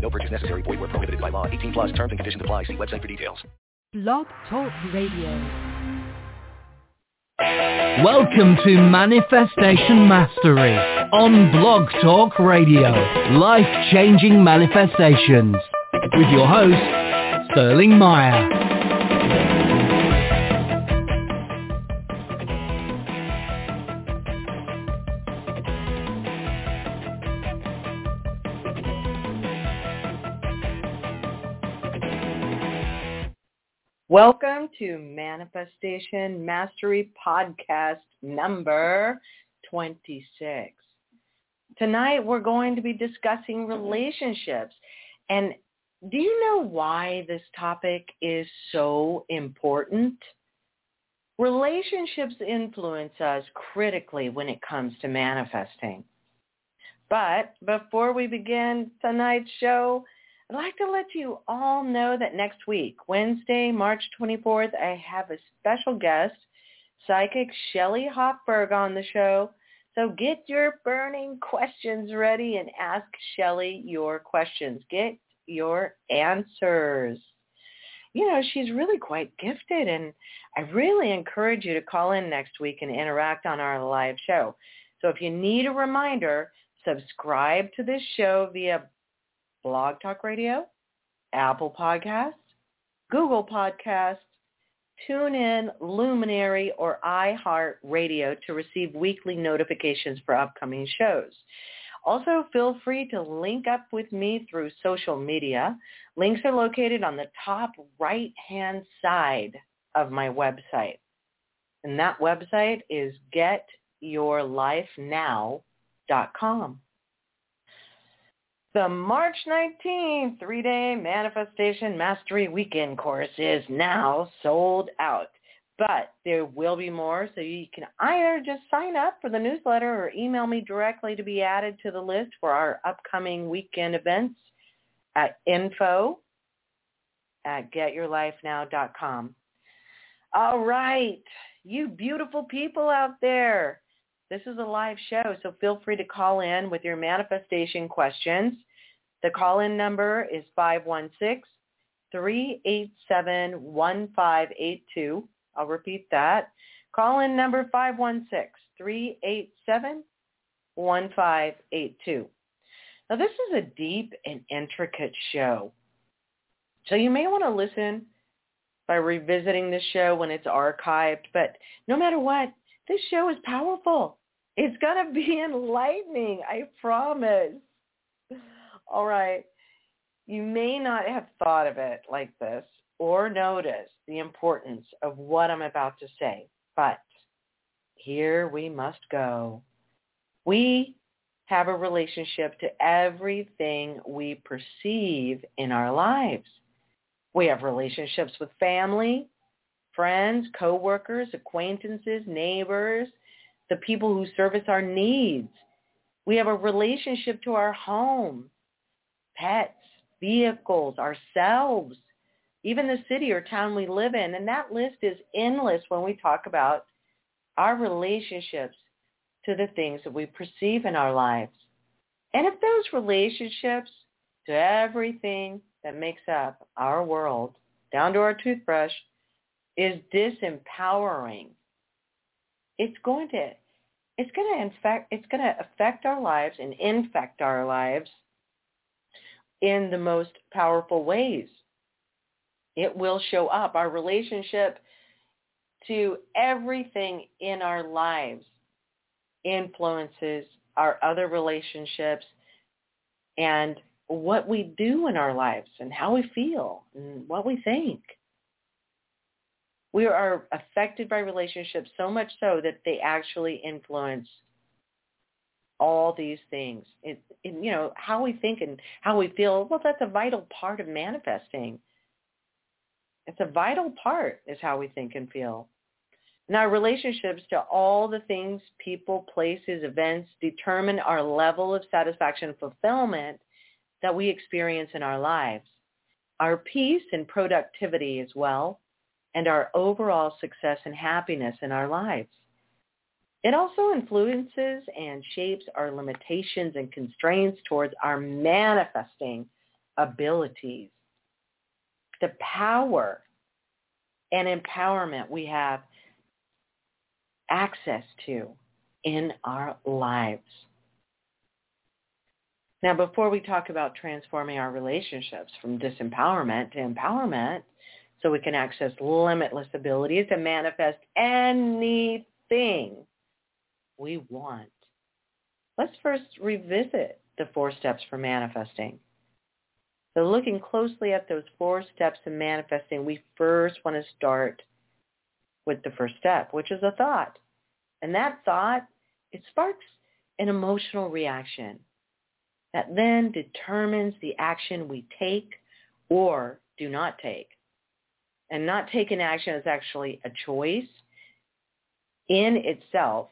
No purchase necessary. Void where prohibited by law. 18 plus terms and conditions apply. See website for details. Blog Talk Radio. Welcome to Manifestation Mastery on Blog Talk Radio. Life-changing manifestations. With your host, Sterling Mire. Welcome to Manifestation Mastery Podcast number 26. Tonight we're going to be discussing relationships. And do you know why this topic is so important? Relationships influence us critically when it comes to manifesting. But before we begin tonight's show, I'd like to let you all know that next week, Wednesday, March 24th, I have a special guest, psychic Shelly Hoffberg on the show. So get your burning questions ready and ask Shelly your questions. Get your answers. You know, she's really quite gifted and I really encourage you to call in next week and interact on our live show. So if you need a reminder, subscribe to this show via Blog Talk Radio, Apple Podcasts, Google Podcasts, TuneIn, Luminary, or iHeart Radio to receive weekly notifications for upcoming shows. Also, feel free to link up with me through social media. Links are located on the top right-hand side of my website. And that website is getyourlifenow.com. The March 19th three-day Manifestation Mastery Weekend course is now sold out. But there will be more, so you can either just sign up for the newsletter or email me directly to be added to the list for our upcoming weekend events at info at getyourlifenow.com. All right, you beautiful people out there. This is a live show, so feel free to call in with your manifestation questions. The call-in number is 516-387-1582. I'll repeat that. Call-in number 516-387-1582. Now, this is a deep and intricate show. So you may want to listen by revisiting the show when it's archived, but no matter what, this show is powerful. It's going to be enlightening, I promise. All right. You may not have thought of it like this or noticed the importance of what I'm about to say, but here we must go. We have a relationship to everything we perceive in our lives. We have relationships with family, friends, coworkers, acquaintances, neighbors, the people who service our needs. We have a relationship to our home, pets, vehicles, ourselves, even the city or town we live in. And that list is endless when we talk about our relationships to the things that we perceive in our lives. And if those relationships to everything that makes up our world, down to our toothbrush, is disempowering, it's going to it's going to infect it's going to affect our lives and infect our lives in the most powerful ways. It will show up. Our relationship to everything in our lives influences our other relationships and what we do in our lives and how we feel and what we think. We are affected by relationships so much so that they actually influence all these things. You know, how we think and how we feel, well, that's a vital part of manifesting. It's a vital part is how we think and feel. And our relationships to all the things, people, places, events determine our level of satisfaction and fulfillment that we experience in our lives. Our peace and productivity as well, and our overall success and happiness in our lives. It also influences and shapes our limitations and constraints towards our manifesting abilities. The power and empowerment we have access to in our lives. Now, before we talk about transforming our relationships from disempowerment to empowerment, so we can access limitless abilities to manifest anything we want. Let's first revisit the four steps for manifesting. So looking closely at those four steps in manifesting, we first want to start with the first step, which is a thought. And that thought, it sparks an emotional reaction that then determines the action we take or do not take. And not taking action is actually a choice in itself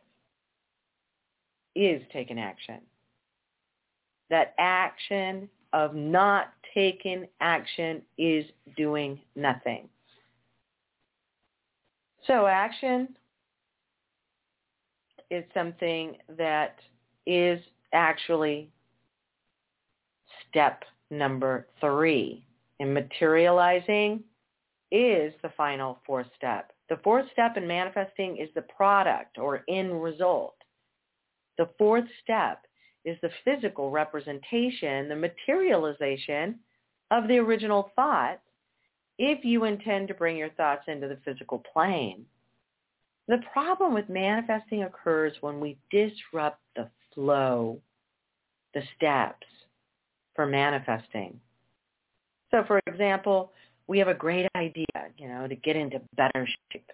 is taking action. That action of not taking action is doing nothing. So action is something that is actually step number three. in materializing is the final fourth step. The fourth step in manifesting is the product or end result. The fourth step is the physical representation, the materialization of the original thought if you intend to bring your thoughts into the physical plane. The problem with manifesting occurs when we disrupt the flow, the steps for manifesting. So for example, we have a great idea, you know, to get into better shape.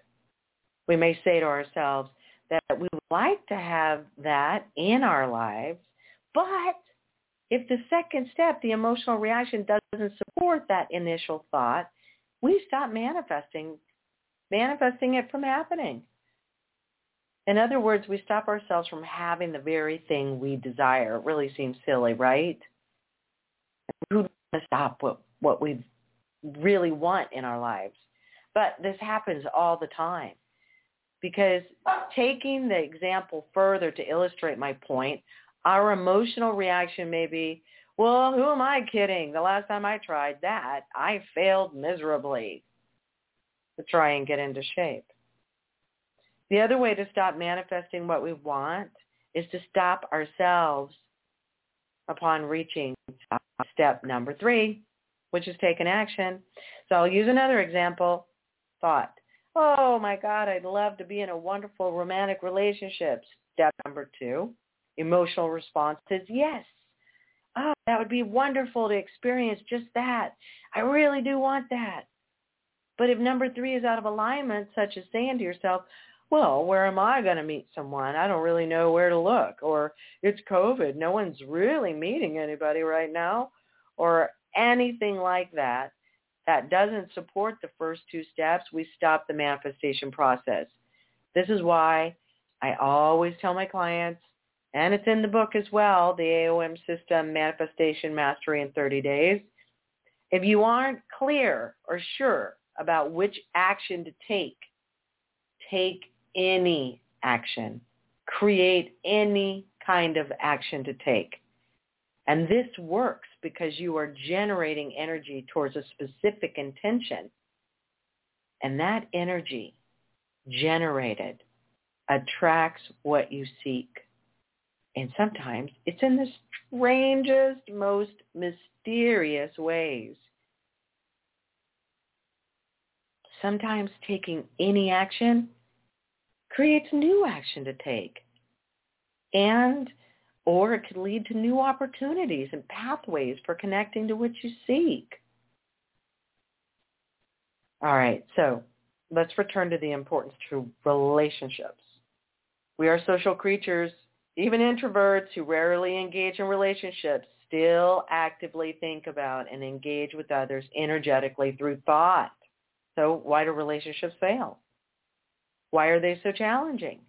We may say to ourselves that we would like to have that in our lives, but if the second step, the emotional reaction, doesn't support that initial thought, we stop manifesting, manifesting it from happening. In other words, we stop ourselves from having the very thing we desire. It really seems silly, right? Who to stop what, what we really want in our lives? But this happens all the time. Because taking the example further to illustrate my point, our emotional reaction may be, well, who am I kidding? The last time I tried that, I failed miserably to try and get into shape. The other way to stop manifesting what we want is to stop ourselves upon reaching step number three, which is taking action. So I'll use another example. Thought, oh my God, I'd love to be in a wonderful romantic relationship. Step number two, emotional response is yes. Oh, that would be wonderful to experience just that. I really do want that. But if number three is out of alignment, such as saying to yourself, well, where am I going to meet someone? I don't really know where to look. Or it's COVID. No one's really meeting anybody right now. Or anything like that that doesn't support the first two steps, we stop the manifestation process. This is why I always tell my clients, and it's in the book as well, the AOM system manifestation mastery in 30 days. If you aren't clear or sure about which action to take, take any action. Create any kind of action to take. And this works because you are generating energy towards a specific intention. And that energy generated attracts what you seek. And sometimes it's in the strangest, most mysterious ways. Sometimes taking any action creates new action to take. And or it could lead to new opportunities and pathways for connecting to what you seek. All right, so let's return to the importance to relationships. We are social creatures. Even introverts who rarely engage in relationships still actively think about and engage with others energetically through thought. So why do relationships fail? Why are they so challenging?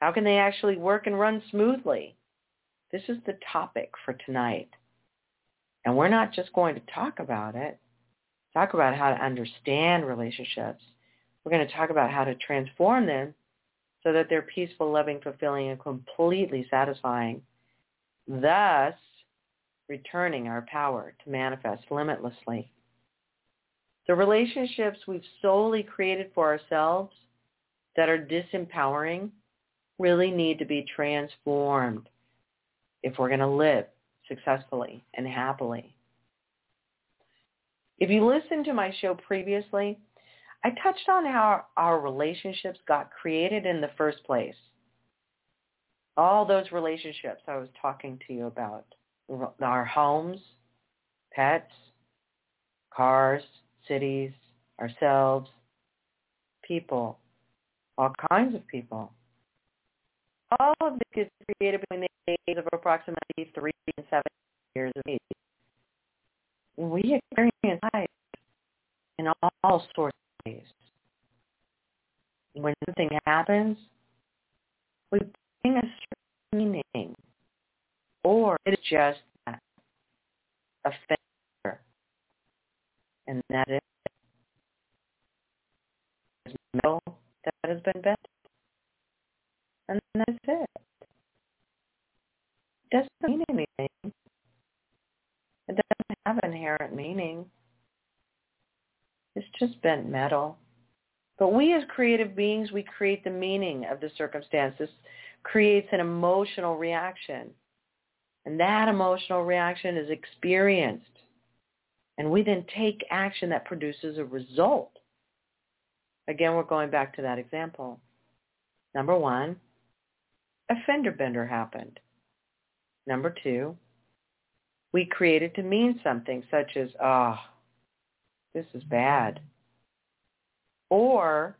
How can they actually work and run smoothly? This is the topic for tonight. And we're not just going to talk about it, talk about how to understand relationships. We're going to talk about how to transform them so that they're peaceful, loving, fulfilling, and completely satisfying, thus returning our power to manifest limitlessly. The relationships we've solely created for ourselves that are disempowering really need to be transformed if we're going to live successfully and happily. If you listened to my show previously, I touched on how our relationships got created in the first place. All those relationships I was talking to you about, our homes, pets, cars, cities, ourselves, people, all kinds of people. All of this is created between the ages of approximately three and seven years of age. We experience life in all sorts of ways. When something happens, we bring a certain meaning, or it is just a failure, and that is metal that has been bent and that's it. It doesn't mean anything. It doesn't have inherent meaning. It's just bent metal. But we as creative beings, we create the meaning of the circumstance. This creates an emotional reaction. And that emotional reaction is experienced. And we then take action that produces a result. Again, we're going back to that example. Number one, a fender bender happened. Number two, we created to mean something such as, ah, oh, this is bad. Or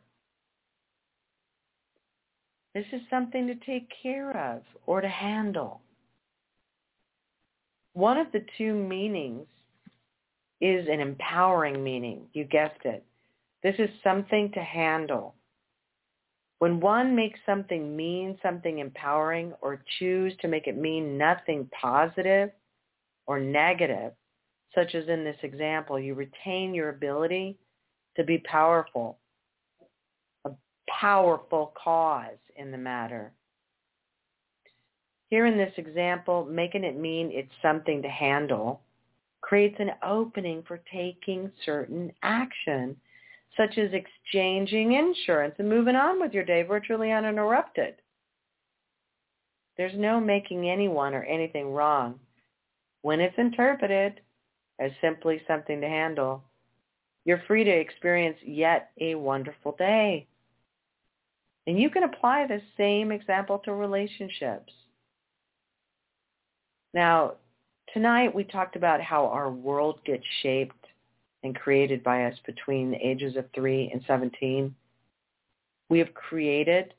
this is something to take care of or to handle. One of the two meanings is an empowering meaning. You guessed it. This is something to handle. When one makes something mean something empowering or choose to make it mean nothing positive or negative, such as in this example, you retain your ability to be powerful, a powerful cause in the matter. Here in this example, making it mean it's something to handle creates an opening for taking certain action such as exchanging insurance and moving on with your day virtually uninterrupted. There's no making anyone or anything wrong when it's interpreted as simply something to handle. You're free to experience yet a wonderful day. And you can apply the same example to relationships. Now, tonight we talked about how our world gets shaped and created by us between the ages of 3 and 17. We have created,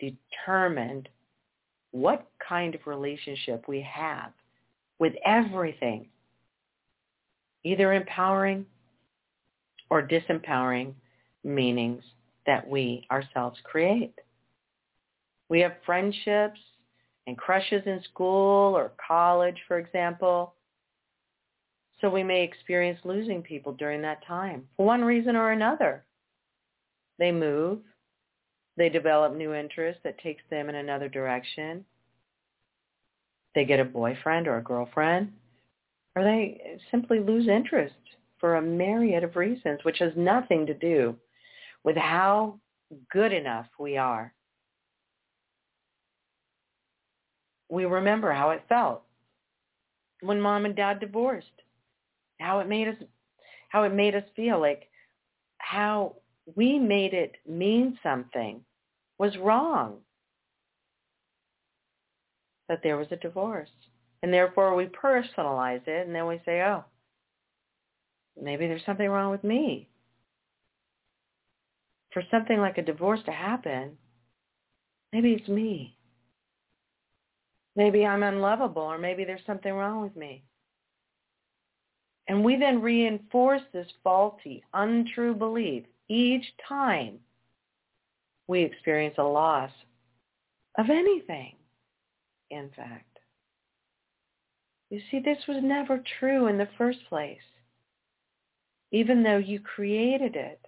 determined what kind of relationship we have with everything, either empowering or disempowering meanings that we ourselves create. We have friendships and crushes in school or college, for example, so we may experience losing people during that time for one reason or another. They move. They develop new interests that takes them in another direction. They get a boyfriend or a girlfriend. Or they simply lose interest for a myriad of reasons, which has nothing to do with how good enough we are. We remember how it felt when mom and dad divorced how it made us how it made us feel like how we made it mean something was wrong. That there was a divorce and therefore we personalize it and then we say oh maybe there's something wrong with me. For something like a divorce to happen maybe it's me. Maybe i'm unlovable or maybe there's something wrong with me And we then reinforce this faulty, untrue belief each time we experience a loss of anything, in fact. You see, this was never true in the first place, even though you created it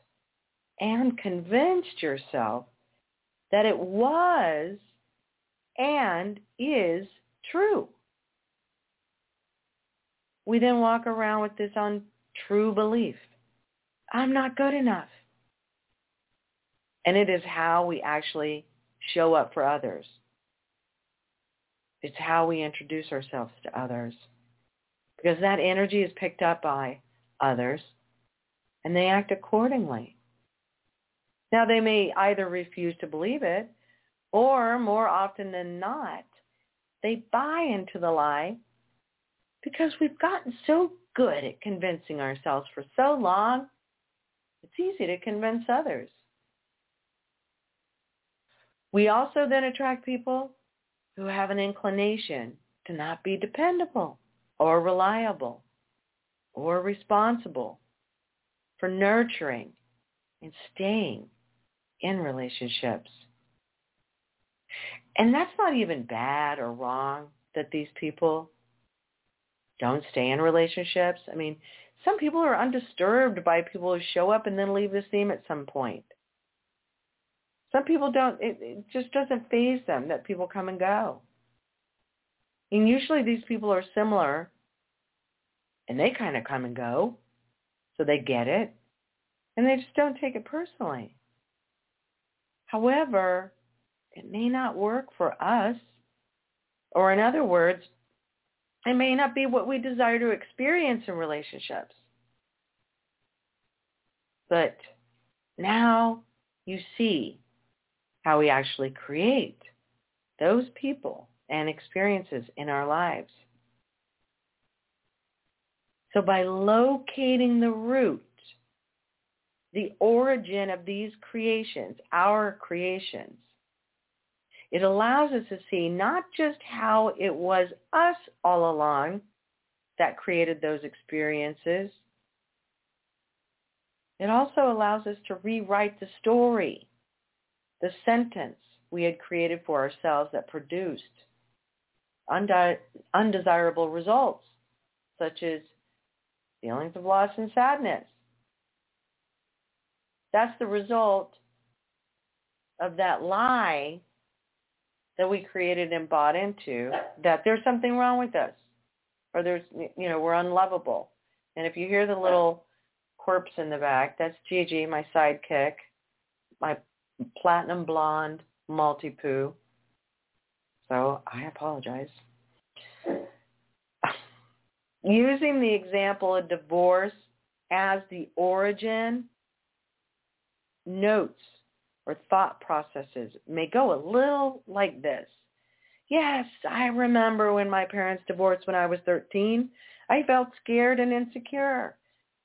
and convinced yourself that it was and is true. We then walk around with this untrue belief. I'm not good enough. And it is how we actually show up for others. It's how we introduce ourselves to others. Because that energy is picked up by others and they act accordingly. Now they may either refuse to believe it or more often than not, they buy into the lie because we've gotten so good at convincing ourselves for so long, it's easy to convince others. We also then attract people who have an inclination to not be dependable or reliable or responsible for nurturing and staying in relationships. And that's not even bad or wrong that these people don't stay in relationships. I mean, some people are undisturbed by people who show up and then leave the scene at some point. Some people don't, it, it just doesn't phase them that people come and go. And usually these people are similar and they kind of come and go. So they get it and they just don't take it personally. However, it may not work for us. Or in other words, it may not be what we desire to experience in relationships. But now you see how we actually create those people and experiences in our lives. So by locating the root, the origin of these creations, our creations, it allows us to see not just how it was us all along that created those experiences. It also allows us to rewrite the story the sentence we had created for ourselves that produced undesirable results, such as feelings of loss and sadness. That's the result of that lie that we created and bought into that there's something wrong with us or there's, you know, we're unlovable. And if you hear the little corpse in the back, that's Gigi, my sidekick, my platinum blonde maltipoo. So I apologize. Using the example of divorce as the origin, notes or thought processes may go a little like this. Yes, I remember when my parents divorced when I was 13. I felt scared and insecure.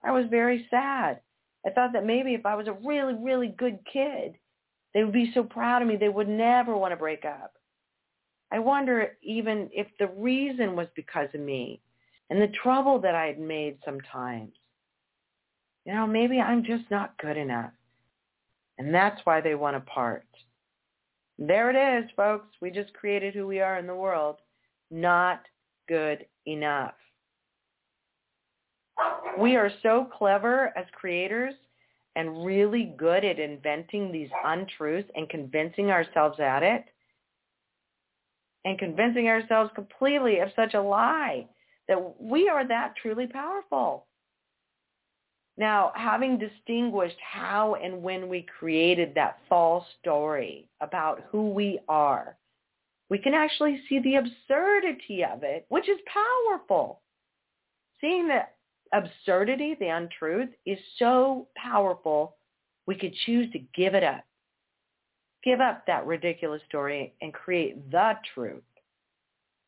I was very sad. I thought that maybe if I was a really, really good kid, they would be so proud of me. They would never want to break up. I wonder even if the reason was because of me and the trouble that I had made sometimes. You know, maybe I'm just not good enough. And that's why they want to part. There it is, folks. We just created who we are in the world. Not good enough. We are so clever as creators and really good at inventing these untruths and convincing ourselves at it and convincing ourselves completely of such a lie that we are that truly powerful. Now, having distinguished how and when we created that false story about who we are, we can actually see the absurdity of it, which is powerful. Seeing that absurdity, the untruth, is so powerful, we could choose to give it up. Give up that ridiculous story and create the truth.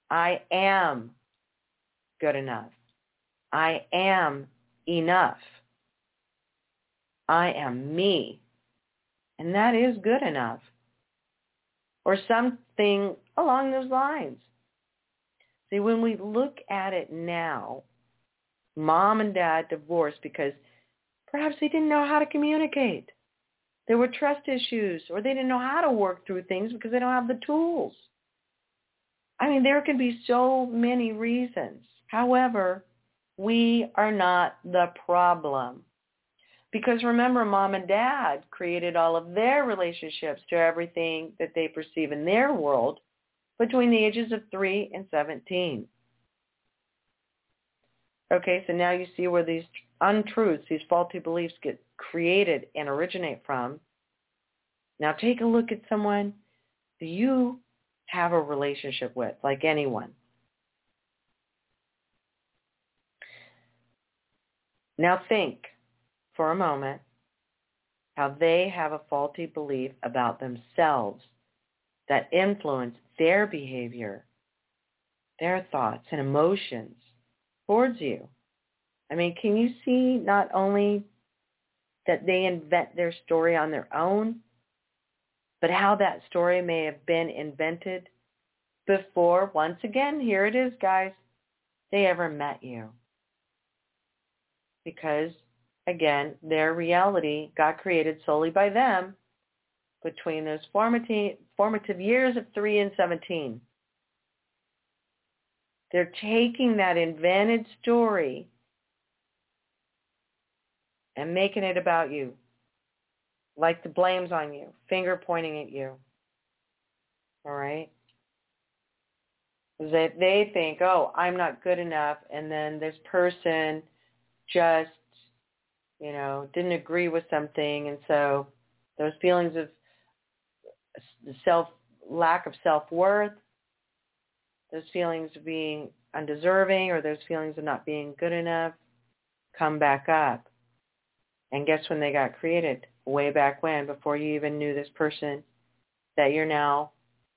I am good enough. I am enough. I am me. And that is good enough. Or something along those lines. See, when we look at it now, mom and dad divorced because perhaps they didn't know how to communicate. There were trust issues or they didn't know how to work through things because they don't have the tools. I mean, there can be so many reasons. However, we are not the problem. Because remember, mom and dad created all of their relationships to everything that they perceive in their world between the ages of 3 and 17. Okay, so now you see where these untruths, these faulty beliefs get created and originate from. Now take a look at someone that you have a relationship with, like anyone. Now think for a moment how they have a faulty belief about themselves that influence their behavior, their thoughts and emotions towards you. I mean, can you see not only that they invent their story on their own, but how that story may have been invented before, once again, here it is, guys, they ever met you. Because, again, their reality got created solely by them between those formative, formative years of 3 and 17. They're taking that invented story and making it about you. Like the blame's on you, finger pointing at you. All right? That they think, oh, I'm not good enough, and then this person just, you know, didn't agree with something, and so those feelings of self lack of self worth, those feelings of being undeserving, or those feelings of not being good enough, come back up. And guess when they got created? Way back when, before you even knew this person that you're now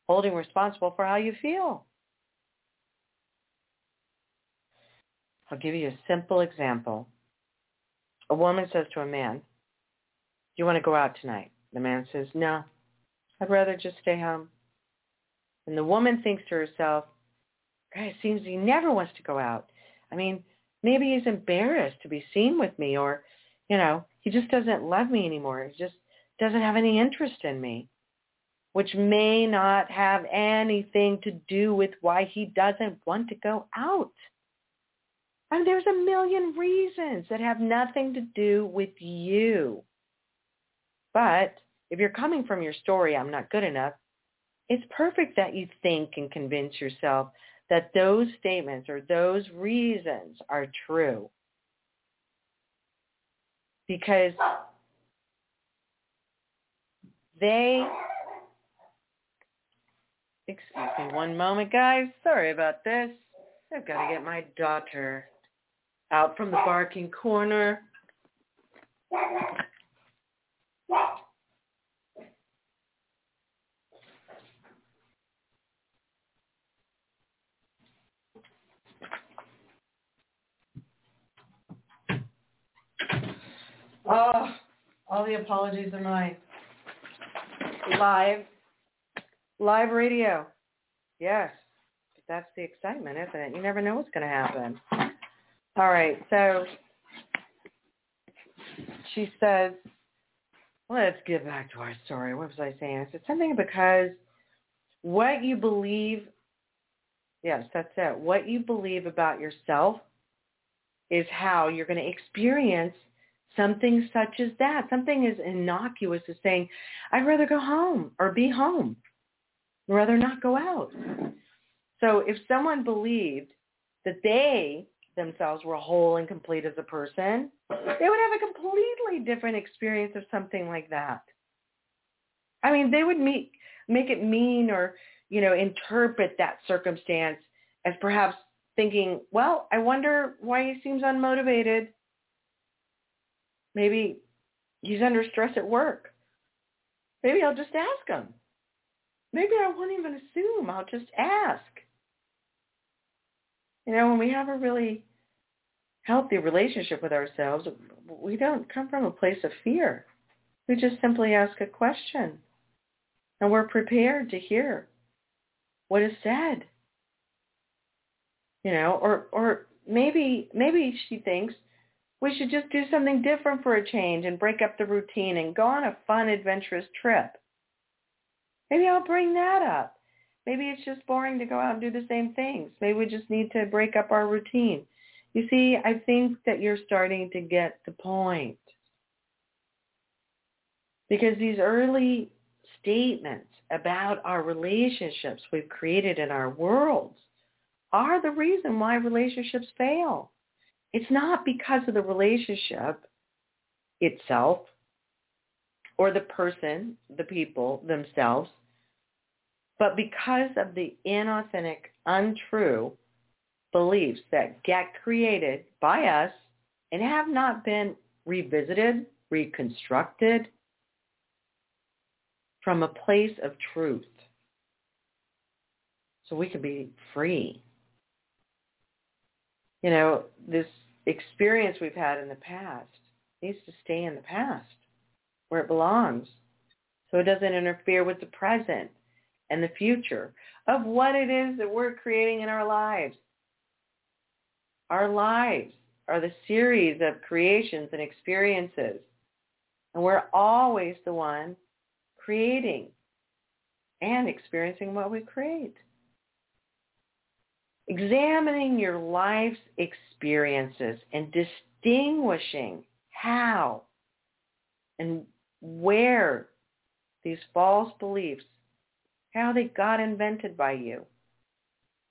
holding responsible for how you feel. I'll give you a simple example. A woman says to a man, do you want to go out tonight? The man says, no, I'd rather just stay home. And the woman thinks to herself, it seems he never wants to go out. I mean, maybe he's embarrassed to be seen with me or you know, he just doesn't love me anymore. He just doesn't have any interest in me, which may not have anything to do with why he doesn't want to go out. Mean, there's a million reasons that have nothing to do with you. But if you're coming from your story, I'm not good enough, it's perfect that you think and convince yourself that those statements or those reasons are true. Because they excuse me one moment guys. Sorry about this. I've got to get my daughter out from the barking corner Oh, all the apologies are mine. Live, live radio. Yes, that's the excitement, isn't it? You never know what's going to happen. All right, so she says, let's get back to our story. What was I saying? I said something because what you believe, yes, that's it. What you believe about yourself is how you're going to experience something such as that, something as innocuous as saying, I'd rather go home or be home, rather not go out. So if someone believed that they themselves were whole and complete as a person, they would have a completely different experience of something like that. I mean, they would meet, make it mean or, you know, interpret that circumstance as perhaps thinking, well, I wonder why he seems unmotivated Maybe he's under stress at work. Maybe I'll just ask him. Maybe I won't even assume. I'll just ask. You know, when we have a really healthy relationship with ourselves, we don't come from a place of fear. We just simply ask a question. And we're prepared to hear what is said. You know, or or maybe maybe she thinks we should just do something different for a change and break up the routine and go on a fun, adventurous trip. Maybe I'll bring that up. Maybe it's just boring to go out and do the same things. Maybe we just need to break up our routine. You see, I think that you're starting to get the point. Because these early statements about our relationships we've created in our worlds are the reason why relationships fail. It's not because of the relationship itself or the person, the people themselves, but because of the inauthentic, untrue beliefs that get created by us and have not been revisited, reconstructed from a place of truth. So we can be free. You know, this experience we've had in the past needs to stay in the past where it belongs so it doesn't interfere with the present and the future of what it is that we're creating in our lives. Our lives are the series of creations and experiences. And we're always the one creating and experiencing what we create. Examining your life's experiences and distinguishing how and where these false beliefs, how they got invented by you.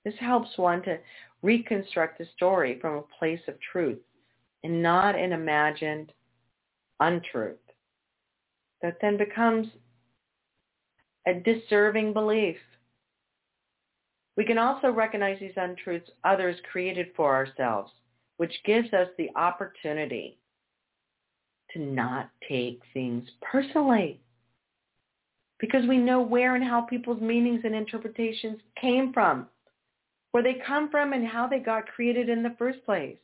This helps one to reconstruct the story from a place of truth and not an imagined untruth that then becomes a deserving belief. We can also recognize these untruths others created for ourselves, which gives us the opportunity to not take things personally because we know where and how people's meanings and interpretations came from, where they come from and how they got created in the first place.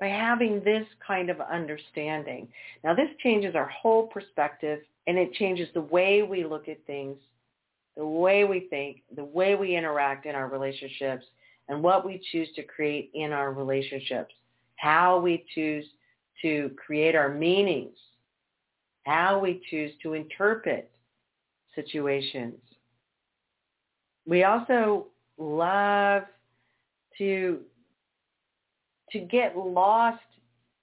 By having this kind of understanding. Now this changes our whole perspective and it changes the way we look at things, the way we think, the way we interact in our relationships, and what we choose to create in our relationships, how we choose to create our meanings, how we choose to interpret situations. We also love to to get lost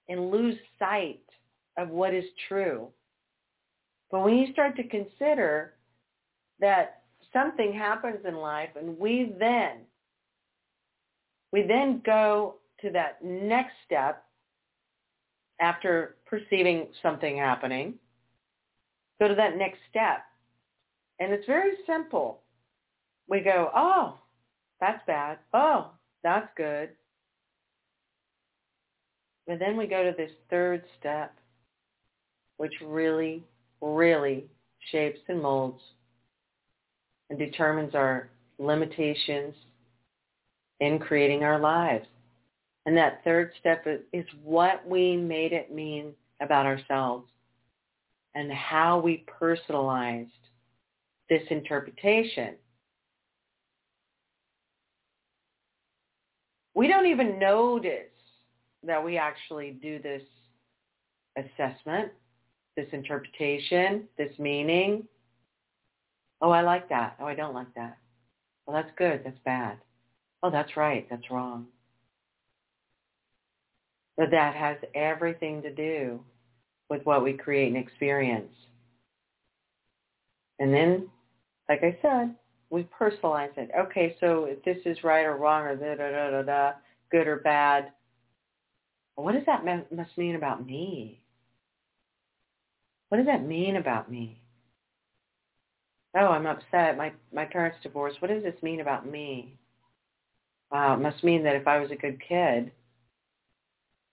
and lose sight of what is true. But when you start to consider that something happens in life and we then we then go to that next step after perceiving something happening, go to that next step. And it's very simple. We go, oh, that's bad. Oh, that's good. And then we go to this third step, which really, really shapes and molds and determines our limitations in creating our lives. And that third step is, is what we made it mean about ourselves and how we personalized this interpretation. We don't even notice that we actually do this assessment, this interpretation, this meaning. Oh, I like that. Oh, I don't like that. Well, that's good. That's bad. Oh, that's right. That's wrong. But that has everything to do with what we create and experience. And then, like I said, we personalize it. Okay, so if this is right or wrong or da da da da da, good or bad, what does that must mean about me? What does that mean about me? Oh, I'm upset. My my parents divorced. What does this mean about me? Wow, it must mean that if I was a good kid,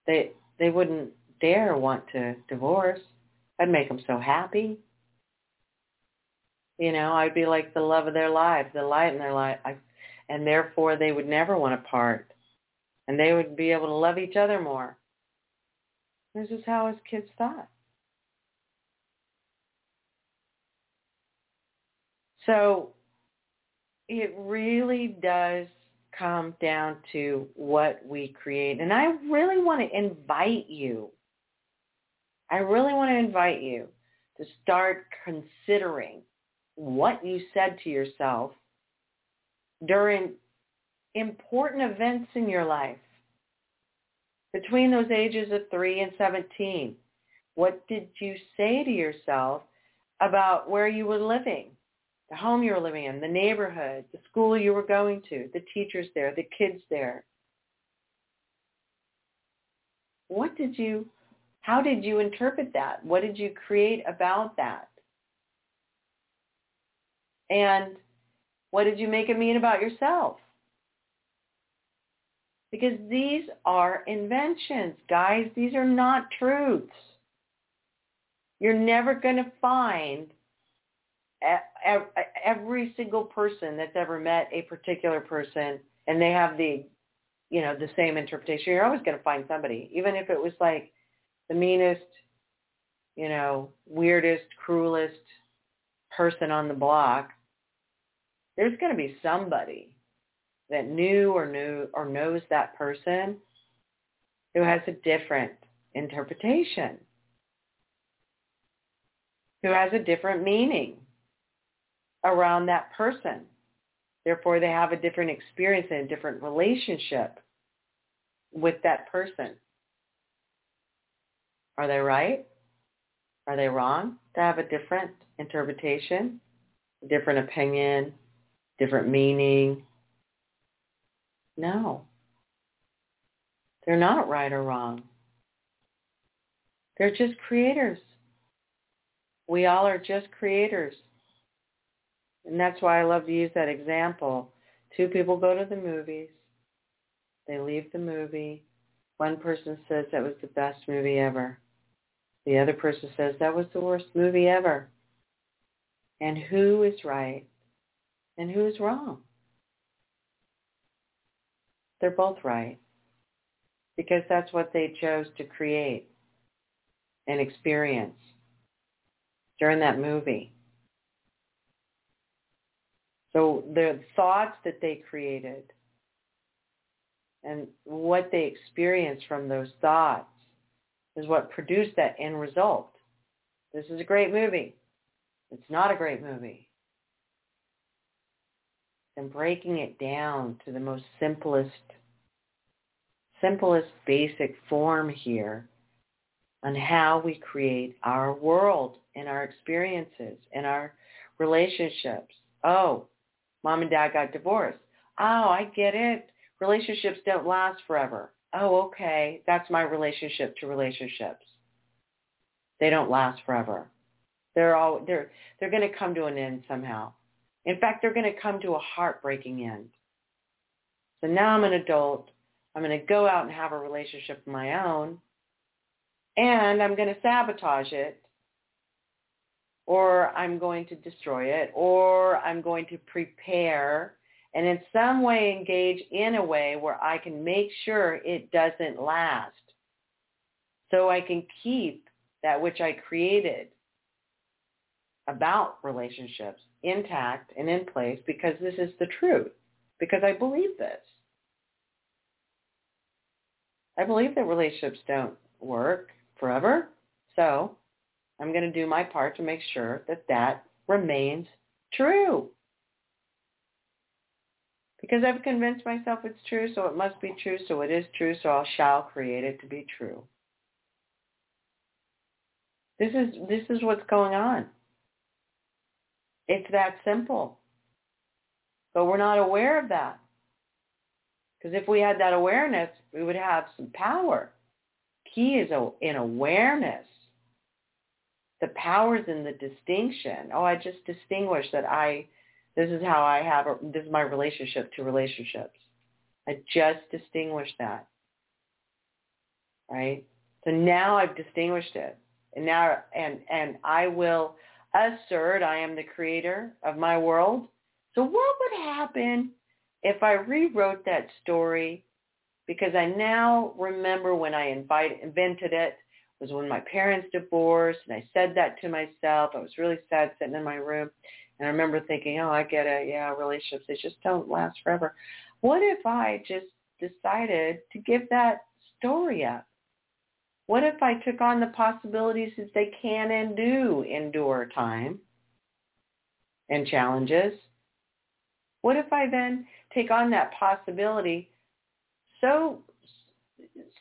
they they wouldn't dare want to divorce. I'd make them so happy. You know, I'd be like the love of their life, the light in their life, I, and therefore they would never want to part, and they would be able to love each other more. This is how his kids thought. So it really does come down to what we create. And I really want to invite you, I really want to invite you to start considering what you said to yourself during important events in your life between those ages of 3 and 17. What did you say to yourself about where you were living, the home you were living in, the neighborhood, the school you were going to, the teachers there, the kids there? What did you, how did you interpret that? What did you create about that? And what did you make it mean about yourself? Because these are inventions, guys. These are not truths. You're never going to find every single person that's ever met a particular person and they have the, you know, the same interpretation. You're always going to find somebody, even if it was like the meanest, you know, weirdest, cruelest person on the block. There's going to be somebody that knew or knew or knows that person who has a different interpretation, who has a different meaning around that person. Therefore, they have a different experience and a different relationship with that person. Are they right? Are they wrong to have a different interpretation, a different opinion, different meaning, no. They're not right or wrong. They're just creators. We all are just creators. And that's why I love to use that example. Two people go to the movies. They leave the movie. One person says that was the best movie ever. The other person says that was the worst movie ever. And who is right and who is wrong? They're both right because that's what they chose to create and experience during that movie. So the thoughts that they created and what they experienced from those thoughts is what produced that end result. This is a great movie. It's not a great movie and breaking it down to the most simplest, simplest basic form here on how we create our world and our experiences and our relationships. Oh, mom and dad got divorced. Oh, I get it. Relationships don't last forever. Oh, okay. That's my relationship to relationships. They don't last forever. They're all they're they're going to come to an end somehow. In fact, they're going to come to a heartbreaking end. So now I'm an adult. I'm going to go out and have a relationship of my own. And I'm going to sabotage it. Or I'm going to destroy it. Or I'm going to prepare and in some way engage in a way where I can make sure it doesn't last. So I can keep that which I created about relationships intact and in place because this is the truth, because I believe this. I believe that relationships don't work forever, so I'm going to do my part to make sure that that remains true. Because I've convinced myself it's true, so it must be true, so it is true, so I shall create it to be true. This is this is what's going on. It's that simple. But we're not aware of that. Because if we had that awareness, we would have some power. Key is in awareness. The power is in the distinction. Oh, I just distinguish that I, this is how I have, this is my relationship to relationships. I just distinguished that. Right? So now I've distinguished it. And now, and, and I will assert I am the creator of my world. So what would happen if I rewrote that story because I now remember when I invite, invented it was when my parents divorced and I said that to myself. I was really sad sitting in my room and I remember thinking, oh, I get it. Yeah, relationships, they just don't last forever. What if I just decided to give that story up? What if I took on the possibilities that they can and do endure time and challenges? What if I then take on that possibility so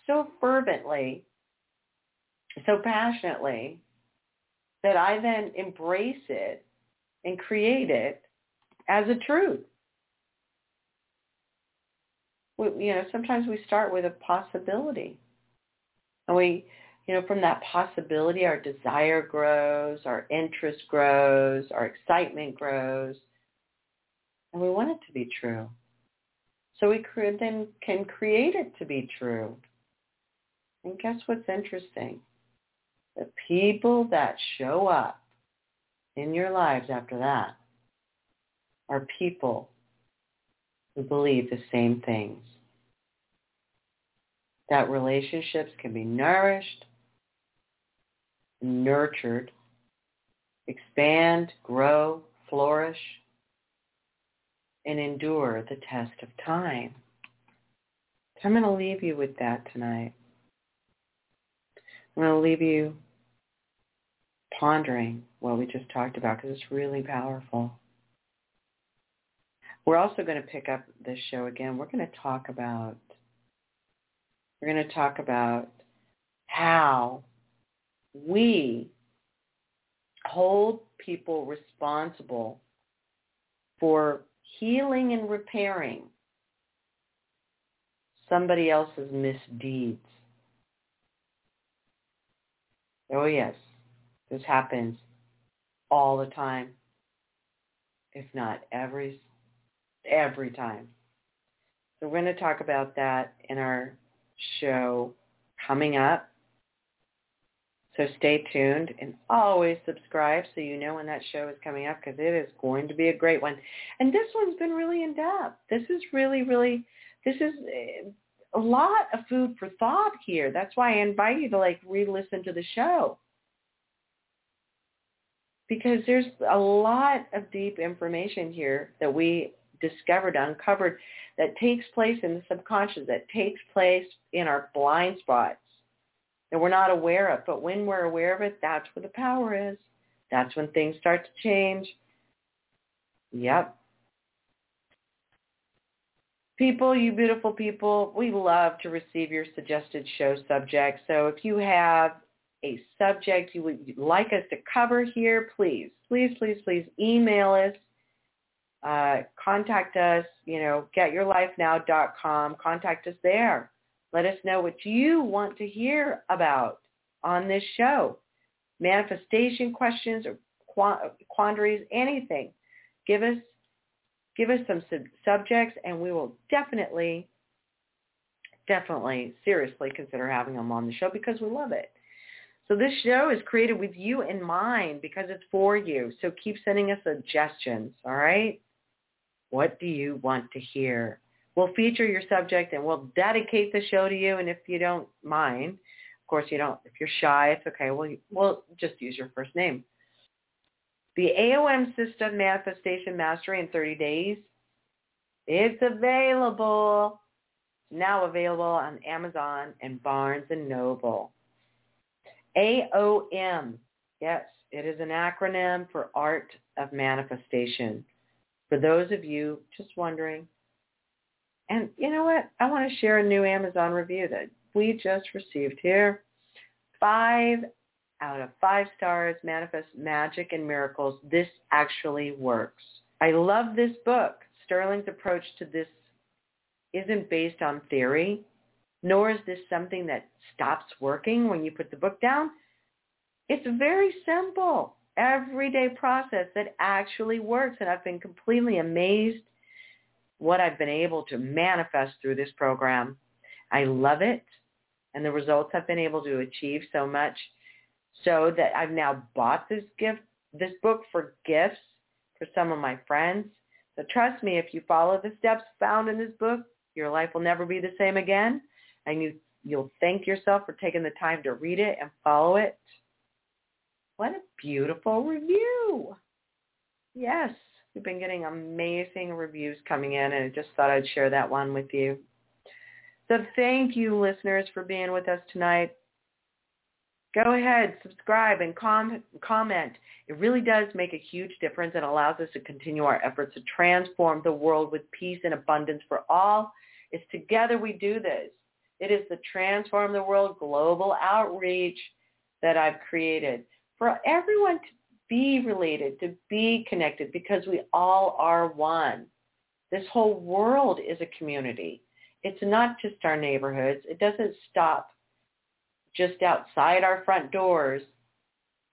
so fervently, so passionately that I then embrace it and create it as a truth? We, you know, sometimes we start with a possibility. And we, you know, from that possibility, our desire grows, our interest grows, our excitement grows, and we want it to be true. So we then can create it to be true. And guess what's interesting? The people that show up in your lives after that are people who believe the same things. That relationships can be nourished, nurtured, expand, grow, flourish, and endure the test of time. So I'm going to leave you with that tonight. I'm going to leave you pondering what we just talked about because it's really powerful. We're also going to pick up this show again. We're going to talk about we're going to talk about how we hold people responsible for healing and repairing somebody else's misdeeds. Oh yes, this happens all the time, if not every every time. So we're going to talk about that in our show coming up. So stay tuned and always subscribe so you know when that show is coming up because it is going to be a great one. And this one's been really in depth. This is really, really, this is eh, a lot of food for thought here. That's why I invite you to like re-listen to the show. Because there's a lot of deep information here that we discovered, uncovered, that takes place in the subconscious, that takes place in our blind spots that we're not aware of. But when we're aware of it, that's where the power is. That's when things start to change. Yep. People, you beautiful people, we love to receive your suggested show subjects. So if you have a subject you would like us to cover here, please, please, please, please email us. Uh, contact us, you know, getyourlifenow.com. Contact us there. Let us know what you want to hear about on this show. Manifestation questions or quandaries, anything. Give us give us some sub- subjects and we will definitely definitely seriously consider having them on the show because we love it. So this show is created with you in mind because it's for you. So keep sending us suggestions, all right? What do you want to hear? We'll feature your subject and we'll dedicate the show to you. And if you don't mind, of course you don't, if you're shy, it's okay. We'll, we'll just use your first name. The AOM System Manifestation Mastery in 30 days. It's available. Now available on Amazon and Barnes and Noble. AOM. Yes, it is an acronym for Art of Manifestation. For those of you just wondering, and you know what? I want to share a new Amazon review that we just received here. Five out of five stars, Manifest Magic and Miracles. This actually works. I love this book. Sterling's approach to this isn't based on theory, nor is this something that stops working when you put the book down. It's very simple, everyday process that actually works. And I've been completely amazed what I've been able to manifest through this program. I love it. And the results I've been able to achieve so much so that I've now bought this gift, this book for gifts for some of my friends. So trust me, if you follow the steps found in this book, your life will never be the same again. And you, you'll thank yourself for taking the time to read it and follow it. What a beautiful review. Yes, We've been getting amazing reviews coming in, and I just thought I'd share that one with you. So thank you, listeners, for being with us tonight. Go ahead, subscribe, and com- comment. It really does make a huge difference and allows us to continue our efforts to transform the world with peace and abundance for all. It's together we do this. It is the Transform the World global outreach that I've created for everyone to be related, to be connected, because we all are one. This whole world is a community. It's not just our neighborhoods. It doesn't stop just outside our front doors.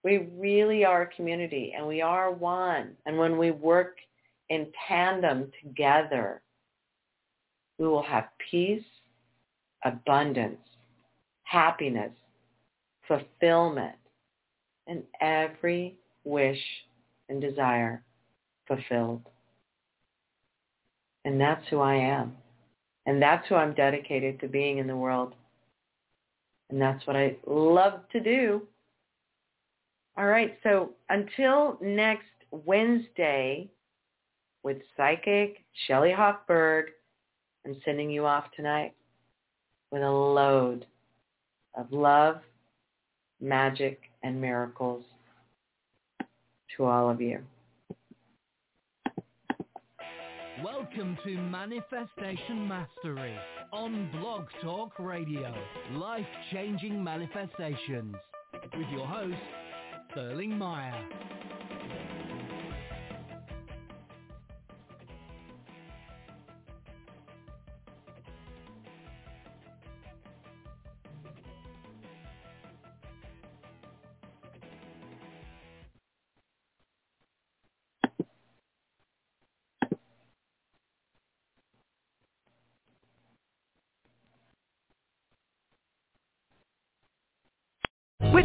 We really are a community and we are one. And when we work in tandem together, we will have peace, abundance, happiness, fulfillment, and every wish and desire fulfilled. And that's who I am. And that's who I'm dedicated to being in the world. And that's what I love to do. All right, so until next Wednesday with Psychic Shelly Hoffberg, I'm sending you off tonight with a load of love, magic, and miracles to all of you. Welcome to Manifestation Mastery on Blog Talk Radio. Life-changing manifestations. With your host, Sterling Mire.